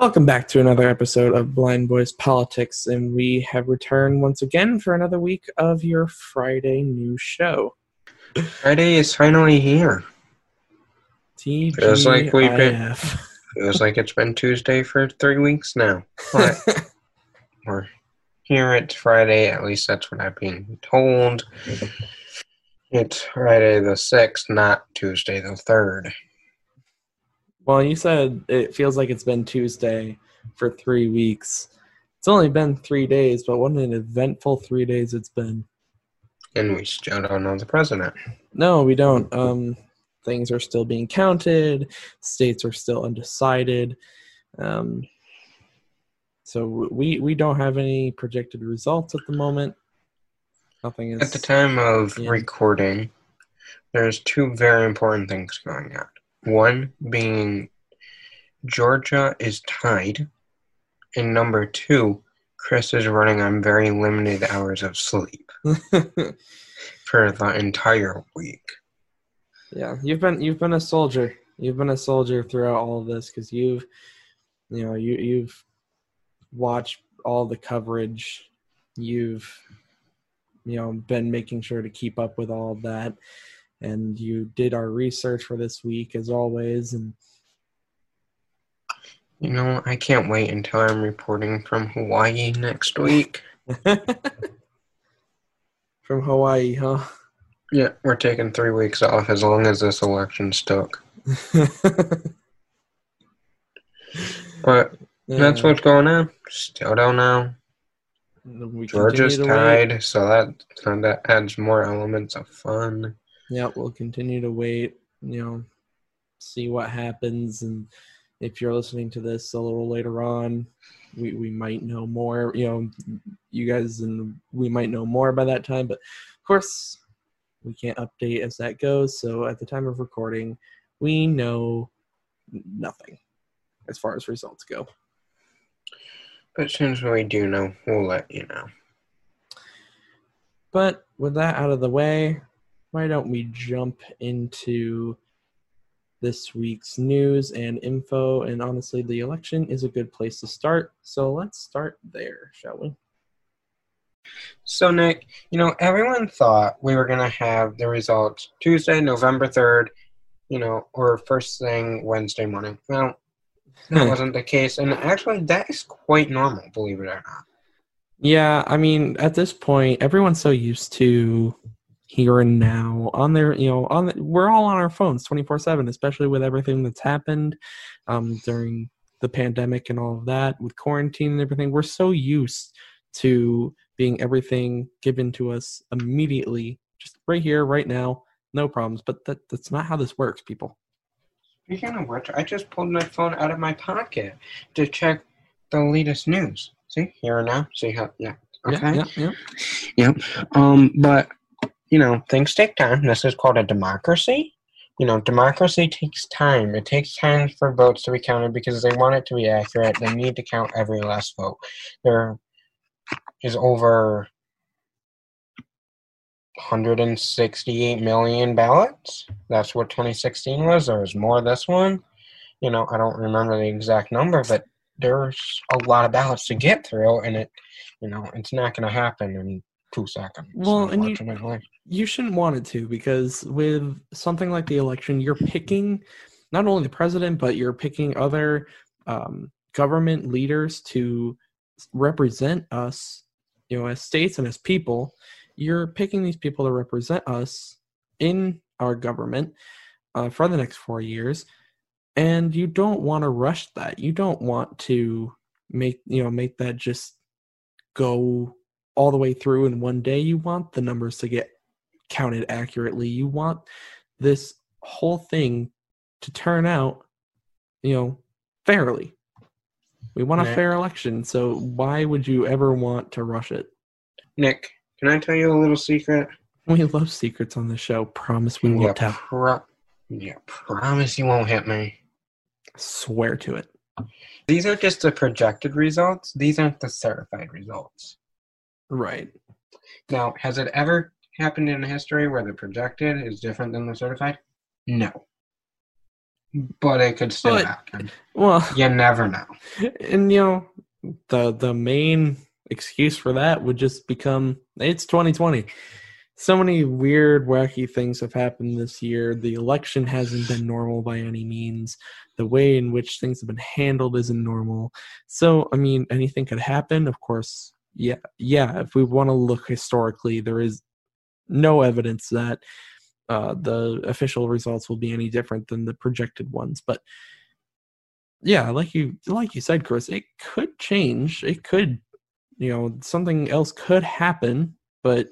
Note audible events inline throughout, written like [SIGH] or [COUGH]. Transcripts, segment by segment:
Welcome back to another episode of Blind Boys Politics, and we have returned once again for another week of your Friday news show. Friday is finally here. TGIF. Feels like we've been- [LAUGHS] Feels like it's been Tuesday for three weeks now. But [LAUGHS] we're here. It's Friday. At least that's what I've been told. It's Friday the sixth, not Tuesday the third. Well, you said it feels like it's been Tuesday for three weeks. It's only been three days, but what an eventful three days it's been. And we still don't know the president. No, we don't. Um, things are still being counted. States are still undecided. Um, so we we don't have any projected results at the moment. Nothing is. At the time of Yeah. recording, there's two very important things going on. One being Georgia is tied, and number two, Chris is running on very limited hours of sleep [LAUGHS] for the entire week. yeah, you've been you've been a soldier. You've been a soldier throughout all of this because you've, you know, you you've watched all the coverage. You've, you know, been making sure to keep up with all of that, and you did our research for this week as always. And You know, I can't wait until I'm reporting from Hawaii next week. [LAUGHS] from Hawaii, huh? Yeah, we're taking three weeks off as long as this election's stuck. [LAUGHS] But that's what's going on. Still don't know. we Georgia's wait. tied, so that that adds more elements of fun. Yeah, we'll continue to wait. You know, see what happens, and if you're listening to this a little later on, we we might know more. You know, you guys and we might know more by that time. But of course, we can't update as that goes. So at the time of recording, we know nothing as far as results go. But since we do know, we'll let you know. But with that out of the way, why don't we jump into this week's news and info? And honestly, the election is a good place to start. So let's start there, shall we? So, Nick, you know, everyone thought we were going to have the results Tuesday, November 3rd, you know, or first thing Wednesday morning. Well, that [LAUGHS] wasn't the case. And actually, that is quite normal, believe it or not. Yeah, I mean, at this point, everyone's so used to here and now on their, you know, on the, we're all on our phones 24/7, especially with everything that's happened um, during the pandemic and all of that, with quarantine and everything. We're so used to being everything given to us immediately, just right here, right now, no problems. But that that's not how this works, people. Speaking of which, I just pulled my phone out of my pocket to check the latest news. See, here and now. See how, yeah. Okay. Yeah, yeah, yeah. Um, but you know, things take time. This is called a democracy. You know, democracy takes time. It takes time for votes to be counted because they want it to be accurate. They need to count every last vote. There is over 168 million ballots. That's what 2016 was. There was more this one. You know, I don't remember the exact number, but there's a lot of ballots to get through, and it, you know, it's not going to happen in two seconds. Well, and you, you shouldn't want it to because with something like the election you're picking not only the president but you're picking other um, government leaders to represent us you know as states and as people. You're picking these people to represent us in our government uh, for the next four years and you don't want to rush that. You don't want to make you know make that just go all the way through in one day you want the numbers to get counted accurately. You want this whole thing to turn out, you know, fairly. We want a Right. fair election, so why would you ever want to rush it? Nick, can I tell you a little secret? We love secrets on the show. Promise we won't tell. pro- yeah, promise you won't hit me. Swear to it. These are just the projected results. These aren't the certified results. Right. Now, has it ever happened in history where the projected is different than the certified? No. but it could still But- happen. Well, You never know. and you know, the the main excuse for that would just become it's 2020. So many weird, wacky things have happened this year. The election hasn't been normal by any means. The way in which things have been handled isn't normal. So, I mean, anything could happen. Of course, yeah, yeah. If we want to look historically, there is no evidence that uh, the official results will be any different than the projected ones. But yeah, like you like you said, Chris, it could change. It could, you know, something else could happen, but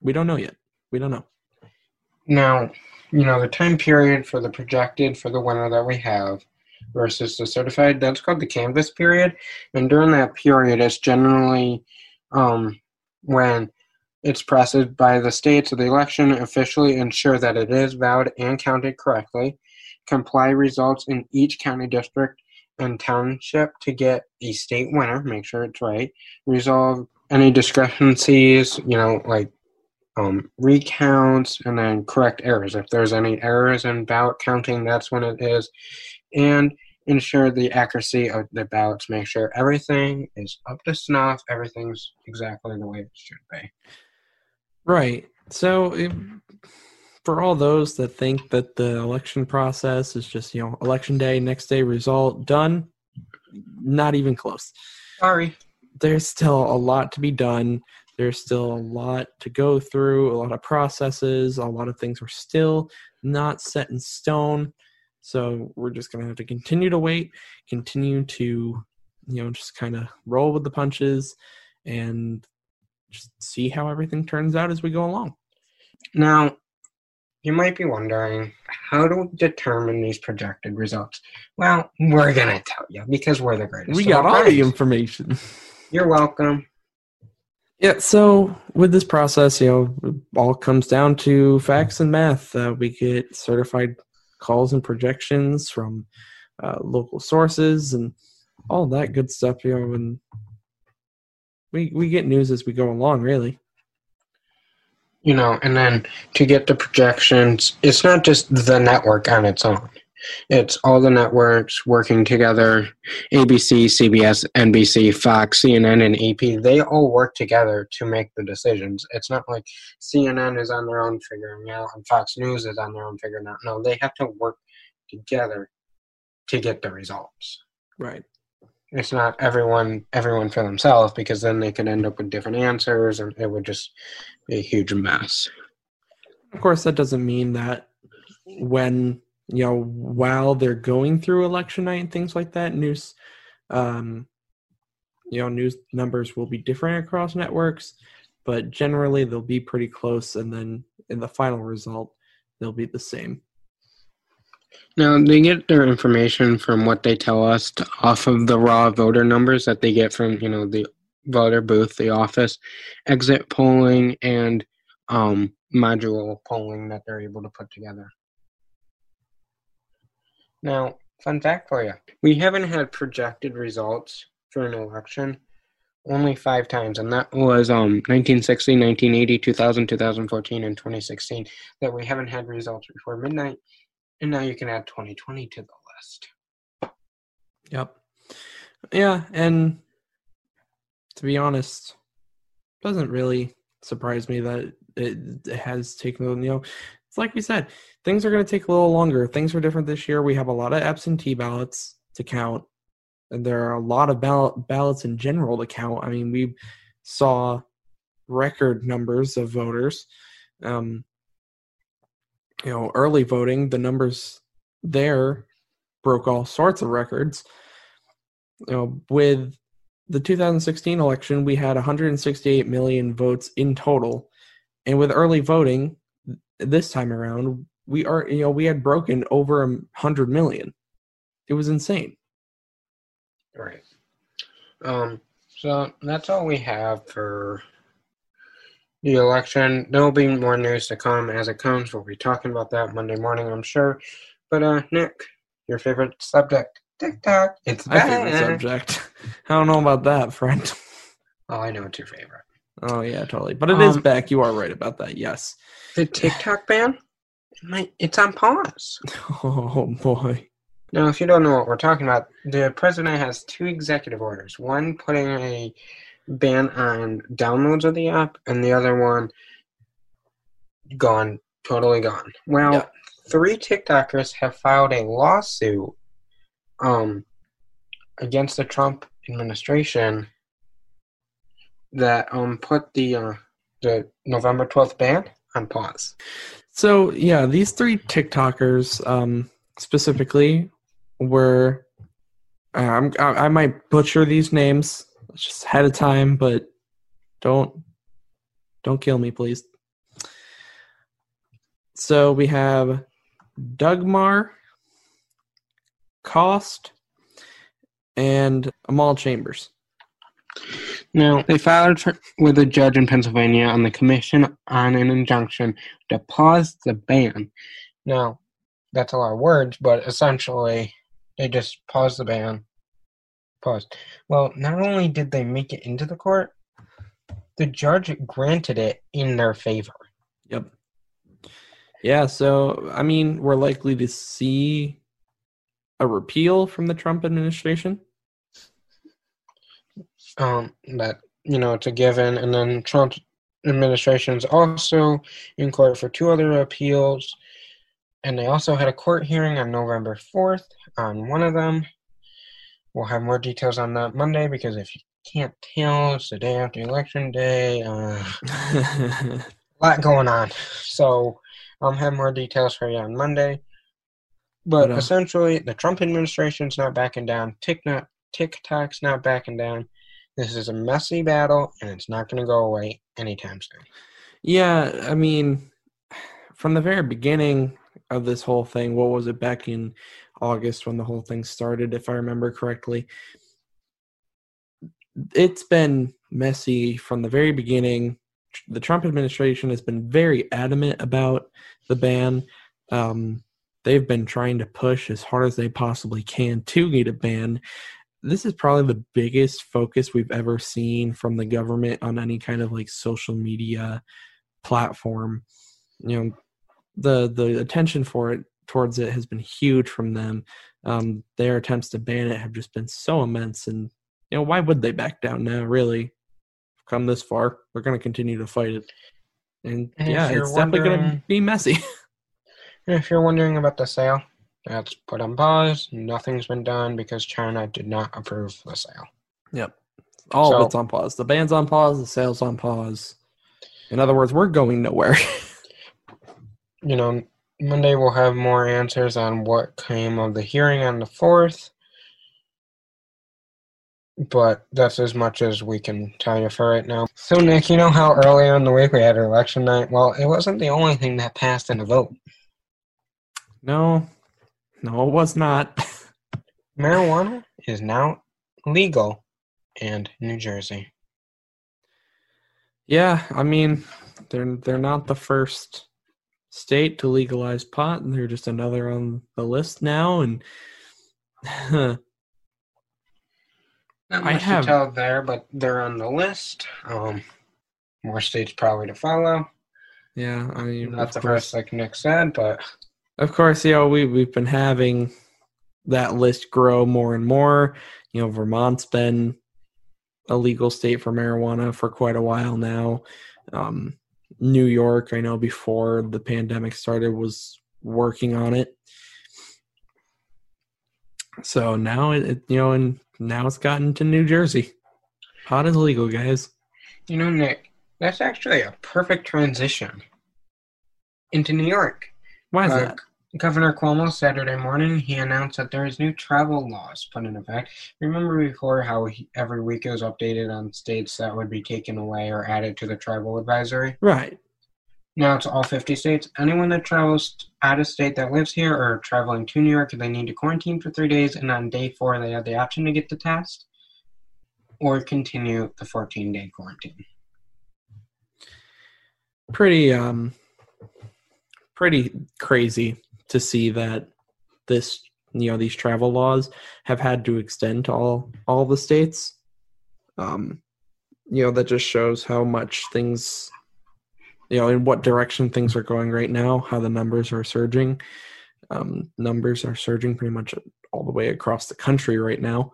we don't know yet. We don't know. Now, you know, the time period for the projected for the winner that we have versus the certified, that's called the canvass period. And during that period, it's generally um, when it's processed by the states of the election officially ensure that it is valid and counted correctly, comply results in each county district and township to get a state winner, make sure it's right, resolve any discrepancies, you know, like um, recounts and then correct errors. If there's any errors in ballot counting, that's when it is. And ensure the accuracy of the ballots, make sure everything is up to snuff, everything's exactly the way it should be. Right. So, it, for all those that think that the election process is just, you know, election day, next day result, done, not even close. Sorry. There's still a lot to be done. There's still a lot to go through, a lot of processes, a lot of things are still not set in stone. So, we're just going to have to continue to wait, continue to, you know, just kind of roll with the punches and just see how everything turns out as we go along. Now, you might be wondering, how do we determine these projected results? Well, we're going to tell you because we're the greatest. We got all the information. You're welcome. Yeah, so with this process, you know, it all comes down to facts and math. Uh, we get certified calls and projections from uh, local sources and all that good stuff, you know, and we we get news as we go along, really. you know, and then to get the projections, it's not just the network on its own. It's all the networks working together ABC, CBS, NBC, Fox, CNN, and AP. They all work together to make the decisions. It's not like CNN is on their own figuring out and Fox News is on their own figuring out. No, they have to work together to get the results. Right. It's not everyone everyone for themselves because then they could end up with different answers and it would just be a huge mess. Of course, that doesn't mean that when you know while they're going through election night and things like that, news, um, you know, news numbers will be different across networks, but generally they'll be pretty close, and then in the final result, they'll be the same. Now they get their information from what they tell us to, off of the raw voter numbers that they get from you know the voter booth, the office, exit polling, and um, module polling that they're able to put together. Now, fun fact for you: we haven't had projected results for an election only five times, and that was um 1960, 1980, 2000, 2014, and 2016. That we haven't had results before midnight. And now you can add 2020 to the list. Yep. Yeah, and to be honest, doesn't really surprise me that it, has taken. You know, it's like we said, things are going to take a little longer. Things are different this year. We have a lot of absentee ballots to count, and there are a lot of ballot, ballots in general to count. I mean, we saw record numbers of voters. Um, you know, early voting, the numbers there broke all sorts of records. You know, with the 2016 election, we had 168 million votes in total, and with early voting this time around, we are you know we had broken over a hundred million. It was insane. Right. Um, so that's all we have for the election. There'll be more news to come as it comes. We'll be talking about that Monday morning, I'm sure. But uh, Nick, your favorite subject, TikTok. It's My favorite subject. [LAUGHS] I don't know about that, friend. Oh, I know it's your favorite. Oh yeah, totally. But it is Um, back. You are right about that. Yes. The TikTok ban? It's on pause. [LAUGHS] Oh boy. Now, if you don't know what we're talking about, the president has two executive orders. One putting a ban on downloads of the app, and the other one gone, totally gone. Well, Yeah. three TikTokers have filed a lawsuit um, against the Trump administration that um, put the uh, the November twelfth ban on pause. So yeah, these three TikTokers um, specifically were. Uh, I, I might butcher these names just ahead of time, but don't don't kill me, please. So we have Dugmar, Cost, and Amal Chambers. Now, they filed with a judge in Pennsylvania on the Commission on an injunction to pause the ban. Now, that's a lot of words, but essentially, they just paused the ban. Paused. Well, not only did they make it into the court, the judge granted it in their favor. Yep. Yeah, so I mean, we're likely to see a repeal from the Trump administration. Um, that you know it's a given, and then Trump administration is also in court for two other appeals, and they also had a court hearing on November fourth on one of them. We'll have more details on that Monday because if you can't tell, it's the day after election day. Uh, [LAUGHS] a lot [LAUGHS] going on, so I'll have more details for you on Monday. But essentially, the Trump administration's not backing down. TikTok, TikTok's not backing down. This is a messy battle, and it's not going to go away anytime soon. yeah, I mean, from the very beginning of this whole thing, what was it back in August when the whole thing started, if I remember correctly? It's been messy from the very beginning. The Trump administration has been very adamant about the ban. Um, they've been trying to push as hard as they possibly can to get a ban. This is probably the biggest focus we've ever seen from the government on any kind of like social media platform. You know, the the attention for it towards it has been huge from them. Um, their attempts to ban it have just been so immense, and you know why would they back down now? Really, come this far, we're going to continue to fight it, and, And yeah, it's definitely going to be messy. [LAUGHS] If you're wondering about the sale, that's put on pause. Nothing's been done because China did not approve the sale. Yep. All of it's on pause. The ban's on pause. The sales on pause. In other words, we're going nowhere. [LAUGHS] You know, Monday we'll have more answers on what came of the hearing on the 4th. But that's as much as we can tell you for right now. So, Nick, you know how earlier in the week we had election night? Well, it wasn't the only thing that passed in a vote. no, no, it was not. Marijuana is now legal in New Jersey. yeah, I mean, they're they're not the first state to legalize pot, and they're just another on the list now. And [LAUGHS] Not I much have- to tell there, but they're on the list. Um, more states probably to follow. yeah, I mean, Not the course, first, like Nick said, but of course, you know, we we've been having that list grow more and more. You know, Vermont's been a legal state for marijuana for quite a while now. Um, New York, I know before the pandemic started, was working on it. So now it, it you know, and now it's gotten to New Jersey. Pot is legal, guys. you know, Nick, that's actually a perfect transition into New York. Why is Uh, that? Governor Cuomo Saturday morning he announced that there is new travel laws put in effect. Remember before how he, every week it was updated on states that would be taken away or added to the travel advisory. Right. Now it's all 50 states. Anyone that travels out of state that lives here or traveling to New York, they need to quarantine for three days, and on day four they have the option to get the test or continue the 14 day quarantine. pretty um pretty crazy to see that this you know these travel laws have had to extend to all all the states um you know that just shows how much things you know in what direction things are going right now, how the numbers are surging. Um, numbers are surging pretty much all the way across the country right now.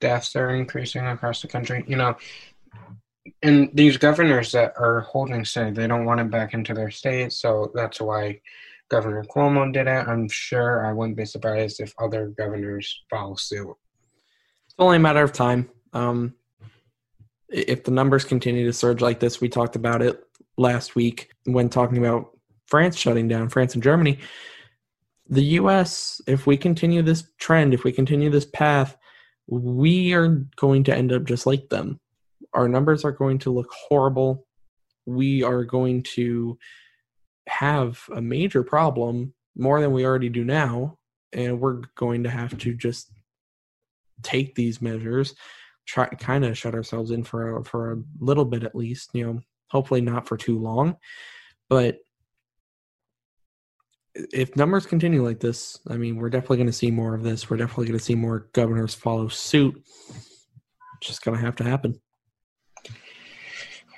Deaths are increasing across the country. You know, and these governors that are holding say they don't want it back into their state, so that's why Governor Cuomo did it. I'm sure I wouldn't be surprised if other governors follow suit. It's only a matter of time. Um, if the numbers continue to surge like this, we talked about it last week when talking about France shutting down, France and Germany. The US, if we continue this trend, if we continue this path, we are going to end up just like them our numbers are going to look horrible. We are going to have a major problem more than we already do now. And we're going to have to just take these measures, try kind of shut ourselves in for a, for a little bit at least, you know, hopefully not for too long. But if numbers continue like this, I mean, we're definitely going to see more of this. We're definitely going to see more governors follow suit. It's just going to have to happen.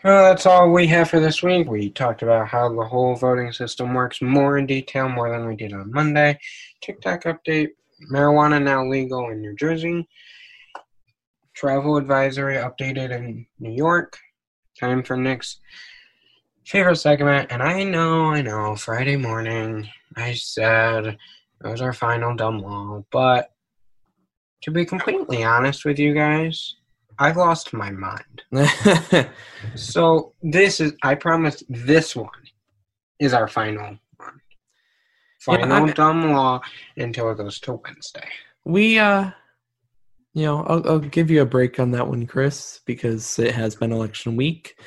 Well, that's all we have for this week. We talked about how the whole voting system works more in detail, more than we did on Monday. TikTok update marijuana now legal in New Jersey. Travel advisory updated in New York. Time for Nick's favorite segment. And I know, I know, Friday morning I said it was our final dumb law, but to be completely honest with you guys, I lost my mind. [LAUGHS] so this is I promise this one is our final one. Final yeah, dumb law until it goes to Wednesday. We uh you know, I'll, I'll give you a break on that one, Chris, because it has been election week.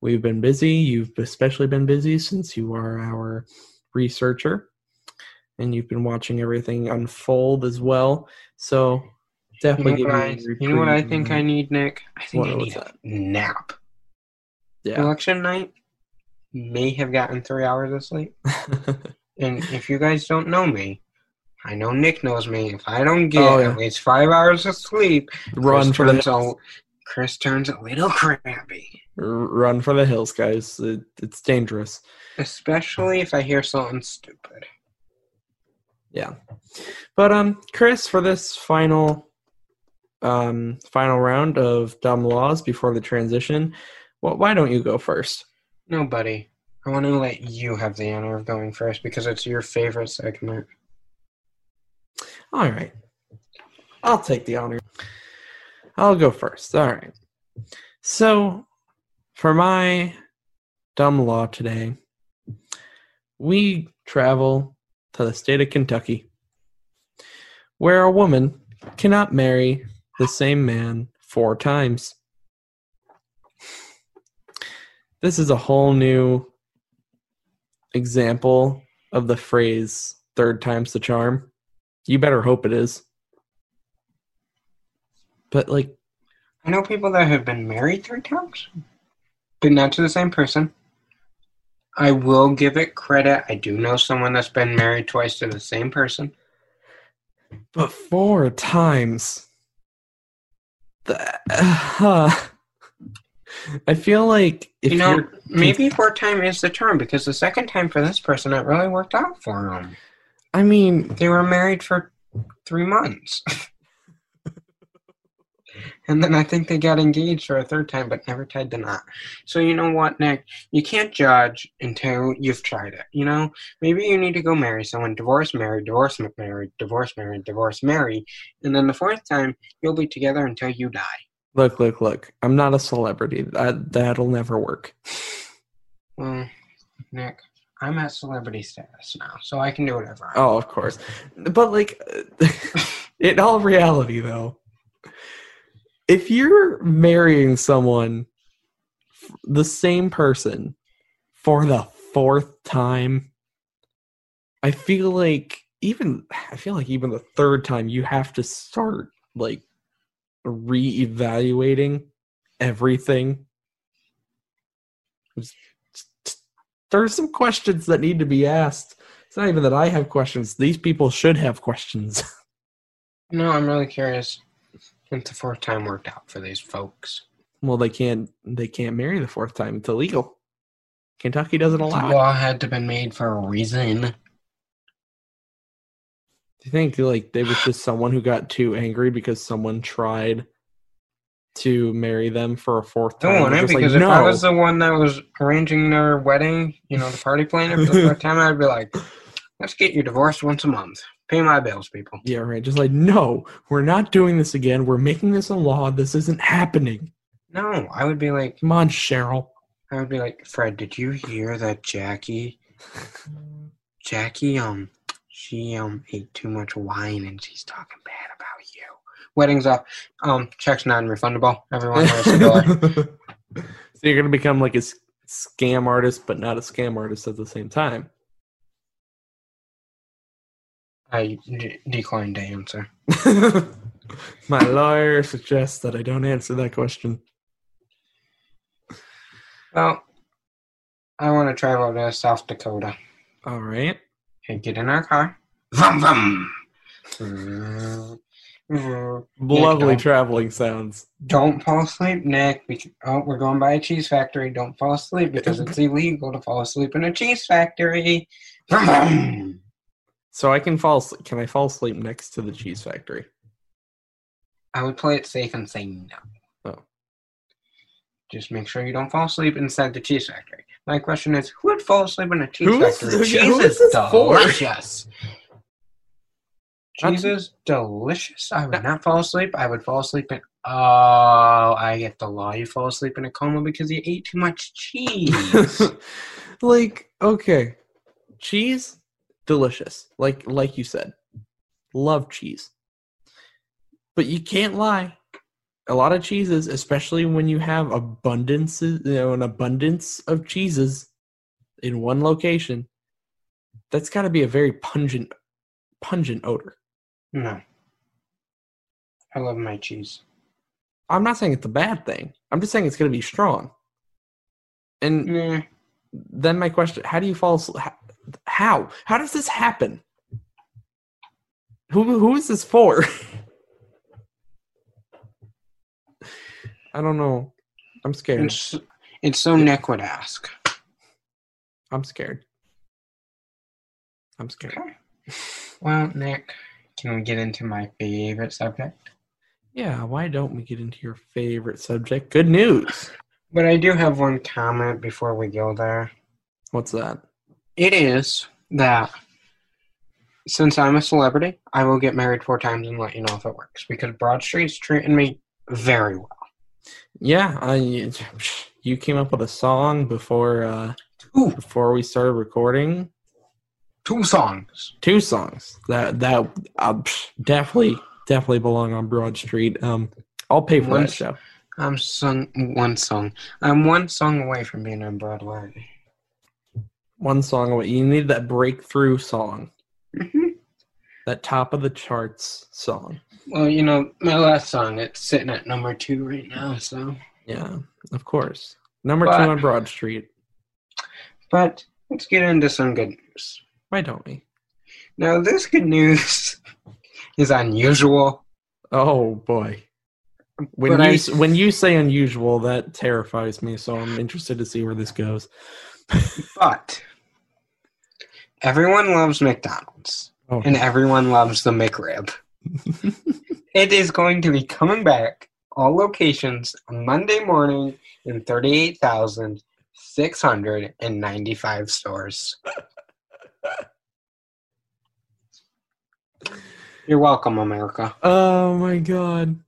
We've been busy. You've especially been busy since you are our researcher and you've been watching everything unfold as well. So definitely you know, I, you know what I think I need, Nick? I think what, I need a nap. Yeah. Election night may have gotten three hours of sleep. [LAUGHS] and if you guys don't know me, I know Nick knows me. If I don't get oh, yeah. at least five hours of sleep, run Chris for the hills. Chris turns a little crabby. Run for the hills, guys. It, it's dangerous. Especially if I hear something stupid. Yeah. But um Chris, for this final um, final round of dumb laws before the transition. Well, why don't you go first? No, buddy. I want to let you have the honor of going first because it's your favorite segment. All right. I'll take the honor. I'll go first. All right. So, for my dumb law today, we travel to the state of Kentucky, where a woman cannot marry the same man four times. This is a whole new example of the phrase third time's the charm. You better hope it is. But like I know people that have been married three times, but not to the same person. I will give it credit. I do know someone that's been married twice to the same person. But four times. Uh, [SIGHS] I feel like if you know, maybe fourth time is the term because the second time for this person, it really worked out for them. I mean, they were married for three months. [LAUGHS] and then I think they got engaged for a third time, but never tied the knot. So you know what, Nick? You can't judge until you've tried it. You know, maybe you need to go marry someone, divorce, marry, divorce, marry, divorce, marry, divorce, marry, and then the fourth time you'll be together until you die. Look, look, look! I'm not a celebrity. That that'll never work. Well, Nick, I'm at celebrity status now, so I can do whatever. I oh, of course, but like, [LAUGHS] in all reality, though if you're marrying someone, the same person, for the fourth time, I feel like even I feel like even the third time you have to start like reevaluating everything. There's some questions that need to be asked. It's not even that I have questions. These people should have questions. [LAUGHS] no, I'm really curious if the fourth time worked out for these folks. Well, they can't they can't marry the fourth time. It's illegal. Kentucky doesn't The allow it. law had to been made for a reason. Do you think like there was just someone who got too angry because someone tried to marry them for a fourth time? Want it just like, because if I was the one that was arranging their wedding, you know, the party planner for the fourth [LAUGHS] time, I'd be like, "Let's get you divorced once a month. Pay my bills, people." Yeah, right. Just like, no, we're not doing this again. We're making this a law. This isn't happening. No, I would be like, Come on, Cheryl. I would be like, Fred, did you hear that Jackie, Jackie, um, she um ate too much wine and she's talking bad about you. Weddings off. Um, check's non-refundable. Everyone knows the door. [LAUGHS] so you're gonna become like a scam artist, but not a scam artist at the same time. I d- declined to answer. [LAUGHS] My lawyer suggests that I don't answer that question. Well, I want to travel to South Dakota. All right. and get in our car. Vroom, vroom. Lovely don't. traveling sounds. Don't fall asleep, Nick. bec- Oh, we're going by a cheese factory. Don't fall asleep because it's [LAUGHS] illegal to fall asleep in a cheese factory. Vroom, vroom. So I can fall. asleep. Can I fall asleep next to the cheese factory? I would play it safe and say no. Oh. Just make sure you don't fall asleep inside the cheese factory. My question is, who would fall asleep in a cheese Who is- factory? who Cheese is is delicious. Cheese is delicious. I would not fall asleep. I would fall asleep in. Oh, I get the law. You fall asleep in a coma because you ate too much cheese. [LAUGHS] like okay, cheese, delicious. Like like you said, love cheese. But you can't lie. A lot of cheeses, especially when you have abundance, you know, an abundance of cheeses in one location, that's got to be a very pungent, pungent odor. no. I love my cheese. I'm not saying it's a bad thing. I'm just saying it's going to be strong. And Nah. then my question how do you fall asleep how? How does this happen? Who who is this for? [LAUGHS] I don't know. I'm scared. It's, it's so Nick would ask. i'm scared. I'm scared. Okay. Well, Nick, can we get into my favorite subject? yeah why don't we get into your favorite subject? Good news. But I do have one comment before we go there. what's that It is that since I'm a celebrity, I will get married four times and let you know if it works because Broad Street's treating me very well. yeah I, you came up with a song before uh before we started recording two songs. two songs that that uh, definitely definitely belong on Broad Street. Um, I'll pay for One- that show. I'm sung one song. I'm one song away from being on Broadway. One song away. You need that breakthrough song, Mhm. that top of the charts song. Well, you know, my last song, it's sitting at number two right now, so. Yeah, of course. Number But- two on Broad Street. But let's get into some good news. Why don't we? Now, this good news [LAUGHS] is unusual. Oh boy. When But you I- s when you say unusual, that terrifies me. So I'm interested to see where this goes. [LAUGHS] But everyone loves McDonald's. Oh, and everyone loves the McRib. [LAUGHS] it is going to be coming back all locations on Monday morning in 38,695 stores. [LAUGHS] You're welcome, America. oh my god,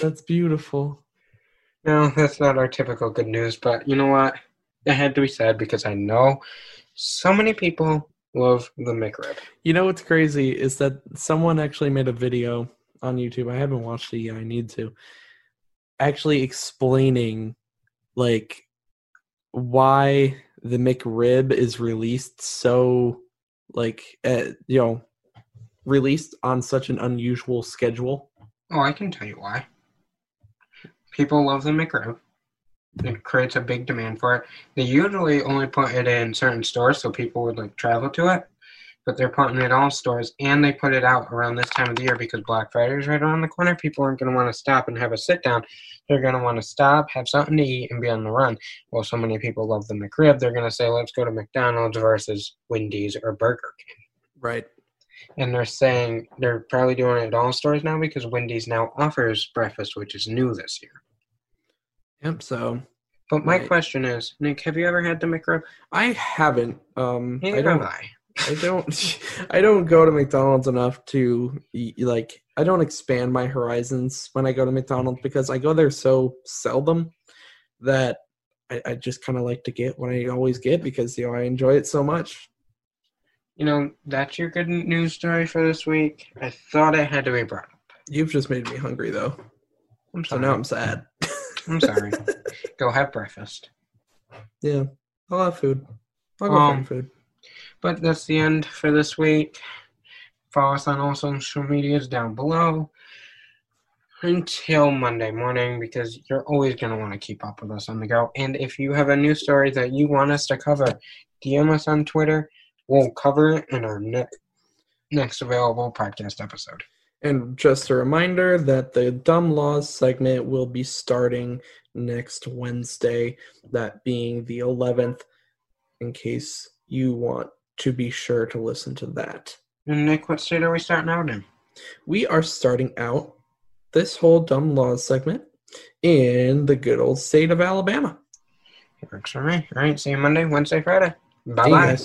that's beautiful. No, that's not our typical good news, but you know what? It had to be said because I know so many people love the McRib. You know what's crazy is that someone actually made a video on YouTube. I haven't watched it yet. I need to. Actually explaining like why the McRib is released so like uh, you know released on such an unusual schedule. Oh, I can tell you why. People love the McRib. It creates a big demand for it. They usually only put it in certain stores so people would like travel to it. but they're putting it all stores and they put it out around this time of the year because Black Friday is right around the corner. People aren't going to want to stop and have a sit down. They're going to want to stop, have something to eat, and be on the run. Well, so many people love the McRib, they're going to say, let's go to McDonald's versus Wendy's or Burger King. Right. And they're saying they're probably doing it at all stores now because Wendy's now offers breakfast, which is new this year. Yep. So But my Right. question is, Nick, have you ever had the McRib? I haven't. Um, I Neither don't. have I. [LAUGHS] I don't. I don't go to McDonald's enough to like. I don't expand my horizons when I go to McDonald's because I go there so seldom that I, I just kind of like to get what I always get because you know I enjoy it so much. You know, that's your good news story for this week. I thought it had to be brought up. You've just made me hungry though, I'm so now I'm sad. I'm sorry. go have breakfast. yeah, I'll have food. I'll go Um, find food. But that's the end for this week. Follow us on all social medias down below until Monday morning because you're always going to want to keep up with us on the go. And if you have a new story that you want us to cover, DM us on Twitter. We'll cover it in our ne- next available podcast episode. And just a reminder that the Dumb Laws segment will be starting next Wednesday, that being the 11th, in case you want to be sure to listen to that. And Nick, what state are we starting out in? We are starting out this whole Dumb Laws segment in the good old state of Alabama. Works for me. All right, see you Monday, Wednesday, Friday. Bye bye.